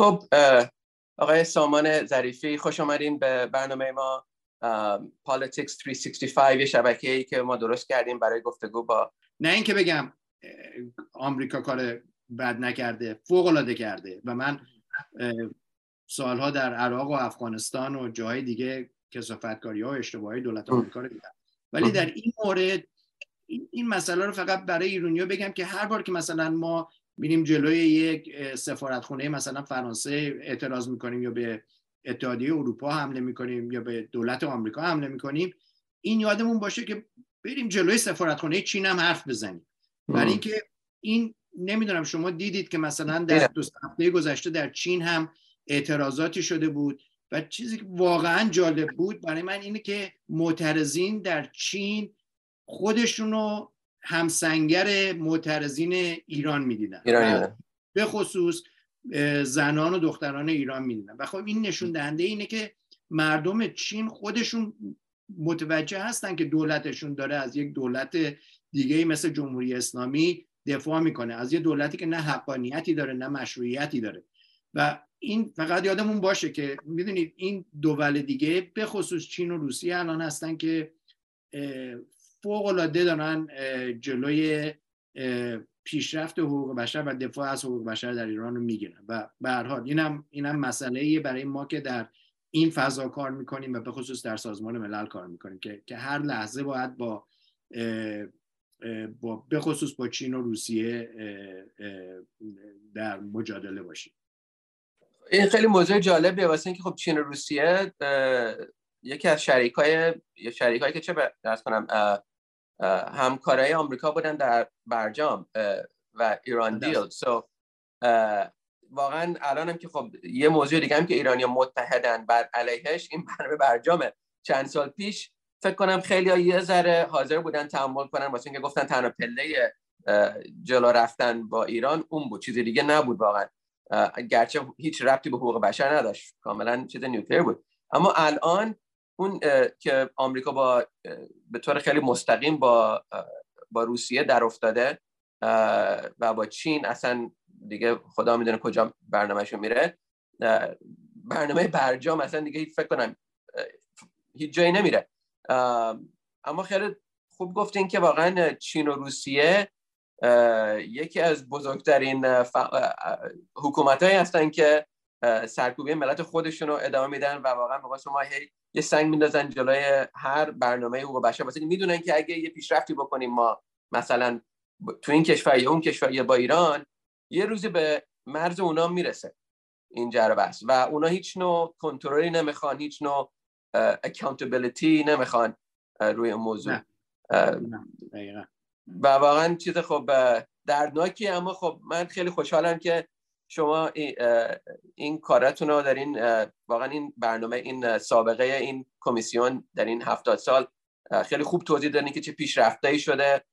خب آقای سامان ظریفی خوش آمدین به برنامه ما. Politics 365 یه شبکه ای که ما درست کردیم برای گفتگو با نه اینکه بگم آمریکا کار بد نکرده فوق العاده کرده و من سالها در عراق و افغانستان و جاهای دیگه کسافتکاری ها و اشتباهی دولت آمریکا رو دیدم. ولی در این مورد این, مسئله رو فقط برای ایرونیا بگم که هر بار که مثلا ما بینیم جلوی یک سفارتخونه مثلا فرانسه اعتراض می‌کنیم یا به اتحادیه اروپا حمله می‌کنیم یا به دولت آمریکا حمله می‌کنیم. این یادمون باشه که بریم جلوی سفارتخونه چین هم حرف بزنیم. برای اینکه این نمی‌دونم شما دیدید که مثلا در دو هفته گذشته در چین هم اعتراضاتی شده بود و چیزی که واقعا جالب بود برای من اینه که معترضین در چین خودشونو همسنگر معترضین ایران می‌دیدن. به خصوص زنان و دختران ایران می‌دیدن. و خب این نشون دهنده اینه که مردم چین خودشون متوجه هستن که دولتشون داره از یک دولت دیگه مثل جمهوری اسلامی دفاع می‌کنه. از یه دولتی که نه حقانیتی داره نه مشروعیتی داره. و این فقط یادمون باشه که می‌دونید این دول دیگه به خصوص چین و روسیه الان هستن که فوق العاده دارن جلوی پیشرفت حقوق بشر و دفاع از حقوق بشر در ایران رو می‌گیرن. و به هر حال اینم اینم مسئله برای ما که در این فضا کار می‌کنیم و به خصوص در سازمان ملل کار می‌کنیم که که هر لحظه باید با با به خصوص با چین و روسیه در مجادله باشیم. این خیلی موضوع جالبیه. واسه اینکه خب چین و روسیه یکی از شریکای شریکایی که چه کنم همکارای آمریکا بودن در برجام و ایران دیل. سو واقعا الانم که خب یه موضوع دیگه هم که ایرانی متحدن بر علیهش این برنامه برجامه. چند سال پیش فکر کنم خیلی یه ذره حاضر بودن تحمل کنن واسه اینکه گفتن تنها پله جلو رفتن با ایران اون بود. چیزی دیگه نبود واقعا. گرچه هیچ ربطی به حقوق بشر نداشت. کاملا چیز نیوکلیر بود. اما الان اون که آمریکا با به طور خیلی مستقیم با با روسیه در افتاده و با چین اصلا دیگه خدا می‌دونه کجا برنامهشو میره برنامه برجام اصلا دیگه فکر کنم هیچ جایی نمیره. اما خیلی خوب گفتین که واقعا چین و روسیه یکی از بزرگترین ف... حکومت هستن که سرکوبی ملت خودشون رو ادامه میدن و واقعا به شما هی یه سنگ میندازن جلوی هر برنامه حقوق بشر. واسه می‌دونن که اگه یه پیشرفتی بکنیم ما مثلا تو این کشور یا اون کشور یا با ایران یه روزی به مرز اونا می‌رسه این جر بس و اونا هیچ نوع کنترلی نمی‌خوان هیچ نوع اکانتبلیتی نمی‌خوان روی موضوع. و واقعا چیز خب دردناکی اما خب من خیلی خوشحالم که شما این کارتون رو در این واقعا این برنامه این سابقه این کمیسیون در این هفتاد سال خیلی خوب توضیح دادین که چه پیشرفتایی شده.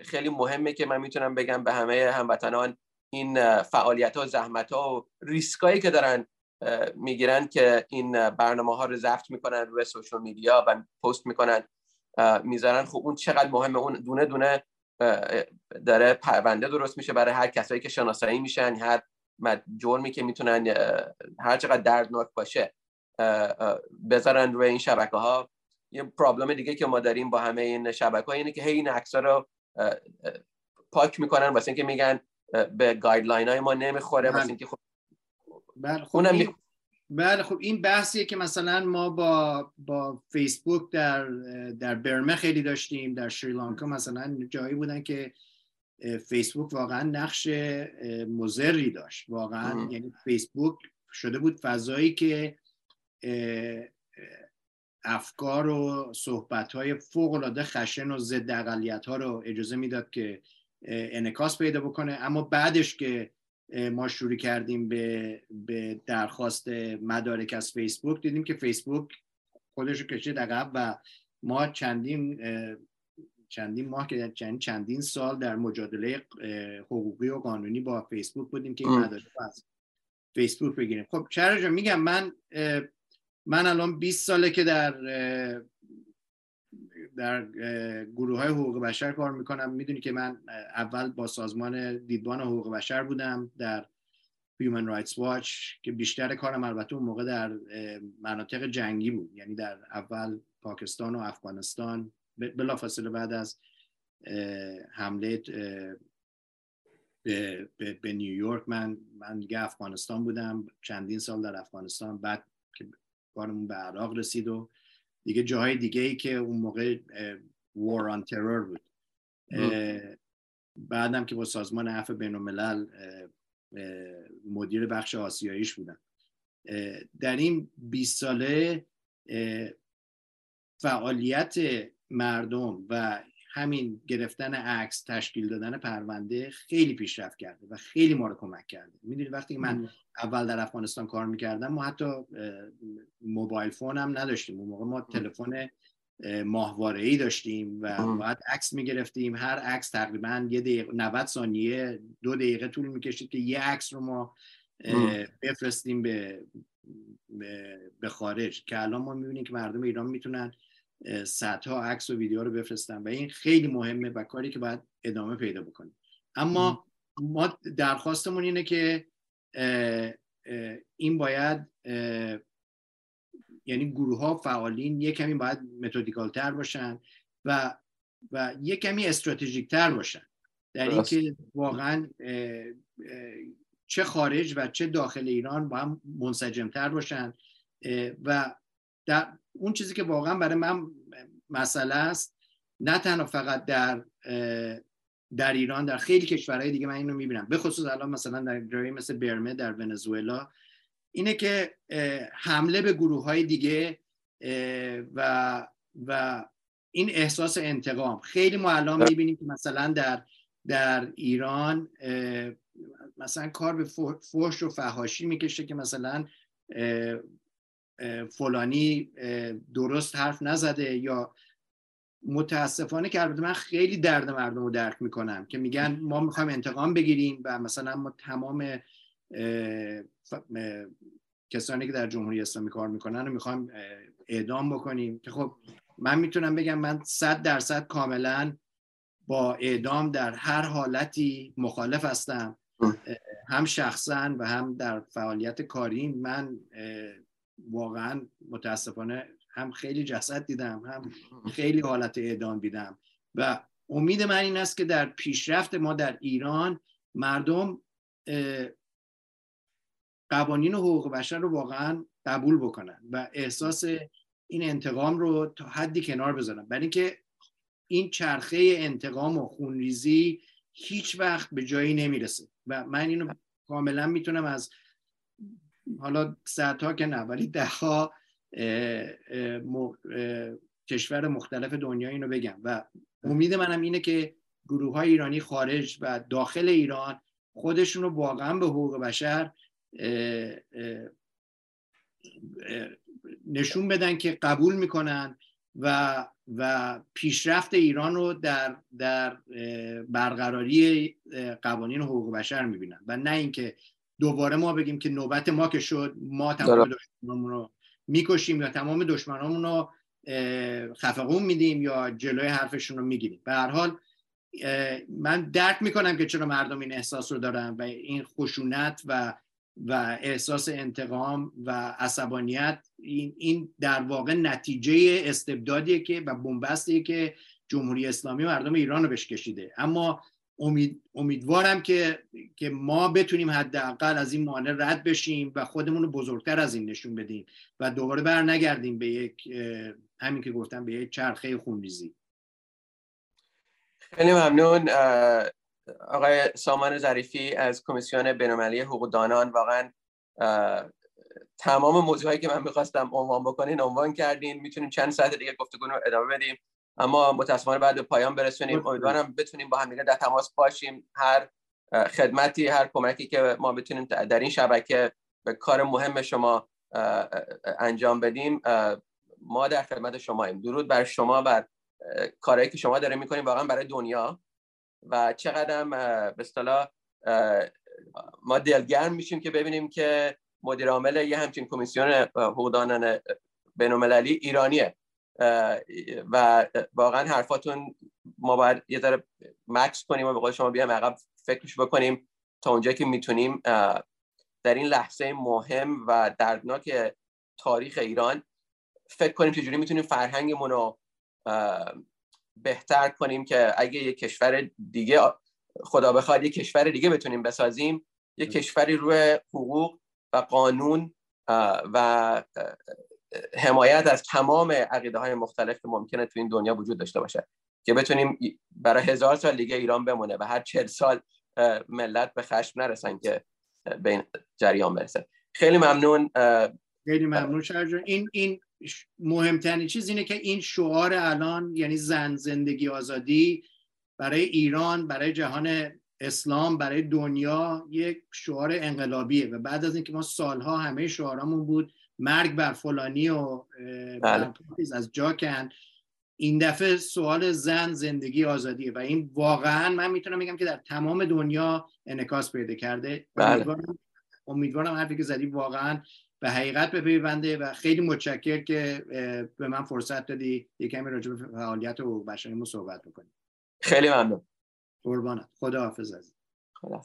خیلی مهمه که من می‌تونم بگم به همه هموطنان این فعالیت ها و زحمت ها و ریسکایی که دارن می‌گیرن که این برنامه ها رو زفت می‌کنن روی سوشال میدیا و پست می‌کنن. می‌ذارن خب اون چقدر مهمه اون دونه دونه داره پرونده درست میشه برای هر کسایی که شناسایی میشن هر جرمی که می‌تونن هر چقدر دردناک باشه بذارن روی این شبکه ها یه پرابلم دیگه که ما داریم با همه این شبکه ها اینه که هی این عکس رو پاک می‌کنن. واسه اینکه میگن به گایدلاین های ما نمی‌خوره واسه اینکه خب بله خب این... بله خب این بحثیه که مثلا ما با با فیسبوک در در برمه خیلی داشتیم در شریلانکا مثلا جایی بودن که فیسبوک واقعا نقش مزری داشت. واقعا یعنی فیسبوک شده بود فضایی که افکار و صحبت های فوق العاده خشن و ضد اقلیت ها رو اجازه می‌داد که انکاس پیدا بکنه. اما بعدش که ما شروع کردیم به, به درخواست مدارک از فیسبوک دیدیم که فیسبوک خودش رو کشید عقب و ما چندین چندین ماه که چند چندین سال در مجادله حقوقی و قانونی با فیسبوک بودیم که این مدارک از فیسبوک بگیریم. خب چرا میگم من من الان 20 ساله که در در گروه های حقوق بشر کار می‌کنم. می‌دونی که من اول با سازمان دیدبان حقوق بشر بودم در Human Rights Watch که بیشتر کارم البته اون موقع در مناطق جنگی بود. یعنی در اول پاکستان و افغانستان بلافاصله بعد از حمله به, به, به نیویورک من من دیگه افغانستان بودم. چندین سال در افغانستان بعد که کارمون به عراق رسید و دیگه جاهای دیگه ای که اون موقع وار آن ترور بود. بعدم که با سازمان عفو بین الملل مدیر بخش آسیاییش بودم. در این 20 ساله فعالیت مردم و همین گرفتن عکس تشکیل دادن پرونده خیلی پیشرفت کرده و خیلی ما رو کمک کرده. می‌دونید وقتی من اول در افغانستان کار می‌کردم ما حتی موبایل فون هم نداشتیم. اون موقع ما تلفن ماهواره ای داشتیم و باید عکس می‌گرفتیم. هر عکس تقریبا یه دقیقه 90 ثانیه دو دقیقه طول می‌کشید که یه عکس رو ما بفرستیم به به خارج. که الان ما می‌بینیم که مردم ایران می‌تونن صدها عکس و ویدیو رو بفرستن و این خیلی مهمه و کاری که باید ادامه پیدا بکنیم. اما ما درخواستمون اینه که این باید یعنی گروه ها فعالین یک کمی باید متدیکال تر باشن و و یک کمی استراتژیک تر باشن. در اینکه واقعا چه خارج و چه داخل ایران با هم منسجم تر باشن و در اون چیزی که واقعا برای من مسئله است نه تنها فقط در در ایران در خیلی کشورهای دیگه من اینو می‌بینم. به خصوص الان مثلا در جایی مثل برمه در ونزوئلا اینه که حمله به گروه های دیگه و و این احساس انتقام. خیلی ما الان می‌بینیم که مثلا در در ایران مثلا کار به فحش و فهاشی می‌کشه که مثلا فلانی درست حرف نزده یا متاسفانه که البته من خیلی درد مردم رو درک می‌کنم که میگن ما می‌خوایم انتقام بگیریم و مثلا ما تمام کسانی که در جمهوری اسلامی کار می‌کنن رو می‌خوایم اعدام بکنیم که خب من می‌تونم بگم من صد درصد کاملا با اعدام در هر حالتی مخالف هستم. هم شخصا و هم در فعالیت کاری من واقعا متاسفانه هم خیلی جسد دیدم هم خیلی حالت اعدام دیدم. و امید من این است که در پیشرفت ما در ایران مردم قوانین و حقوق بشر رو واقعا قبول بکنن و احساس این انتقام رو تا حدی کنار بذارن. برای اینکه این چرخه انتقام و خونریزی هیچ وقت به جایی نمی‌رسه. و من اینو کاملا می‌تونم از حالا صدها که نه ولی ده ها کشور مختلف دنیا اینو بگم. و امید منم اینه که گروه های ایرانی خارج و داخل ایران خودشون رو واقعا به حقوق بشر نشون بدن که قبول می‌کنن و و پیشرفت ایران رو در در برقراری قوانین حقوق بشر می‌بینن. و نه اینکه دوباره ما بگیم که نوبت ما که شد ما تمام دشمنامون رو می‌کشیم یا تمام دشمنامون رو خفقون میدیم یا جلوی حرفشون رو می‌گیریم. به هر حال من درک می‌کنم که چرا مردم این احساس رو دارن و این خشونت و و احساس انتقام و عصبانیت این, این در واقع نتیجه استبدادیه که و بنبستیه که جمهوری اسلامی مردم ایران رو بهش کشیده. اما امید، امیدوارم که که ما بتونیم حداقل از این مانع رد بشیم و خودمون رو بزرگتر از این نشون بدیم و دوباره بر نگردیم به یک همین که گفتم به یک چرخه خونریزی. خیلی ممنون. آقای سامان ظریفی از کمیسیون بینالمللی حقوق دانان. واقعا تمام موضوعی که من می‌خواستم عنوان بکنین عنوان کردین. می‌تونیم چند ساعت دیگه گفتگو رو ادامه بدیم. اما متاسفانه بعد به پایان برسونیم. امیدوارم بتونیم با هم دیگه در تماس باشیم. هر خدمتی هر کمکی که ما بتونیم در این شبکه به کار مهم شما انجام بدیم ما در خدمت شماییم درود بر شما بر کارهایی که شما داره می‌کنیم واقعا برای دنیا. و چقدر به اصطلاح ما دلگرم میشیم که ببینیم که مدیر عامل یه همچین کمیسیون حقوقدانان بین‌المللی ایرانیه. و واقعا حرفاتون ما باید یه ذره مکس کنیم و به قول شما بیایم عقب فکرش بکنیم تا اونجا که می‌تونیم در این لحظه مهم و دردناک تاریخ ایران فکر کنیم چجوری می‌تونیم فرهنگمون رو بهتر کنیم که اگه یک کشور دیگه خدا بخواد یک کشور دیگه بتونیم بسازیم یک کشوری روی حقوق و قانون و حمایت از تمام عقیده های مختلف که ممکنه تو این دنیا وجود داشته باشه. که بتونیم برای هزار سال دیگه ایران بمونه و هر چهل سال ملت به خشم نرسن که به این جریان برسه. خیلی ممنون خیلی ممنون شرجان این این مهمترین چیز اینه که این شعار الان یعنی زن زندگی آزادی برای ایران برای جهان اسلام برای دنیا یک شعار انقلابیه و بعد از اینکه ما سالها همه شعارامون بود مرگ بر فلانی و بله. از جاکن این دفعه سوال زن زندگی آزادیه و این واقعا من می‌تونم بگم که در تمام دنیا انعکاس پیدا کرده. بله. امیدوارم امیدوارم حرفی که زدی واقعا به حقیقت بپیونده و خیلی متشکر که به من فرصت دادی یکمی راجع به فعالیت و بشریمون صحبت بکنیم خیلی ممنون. قربانت. خدا حافظ خدا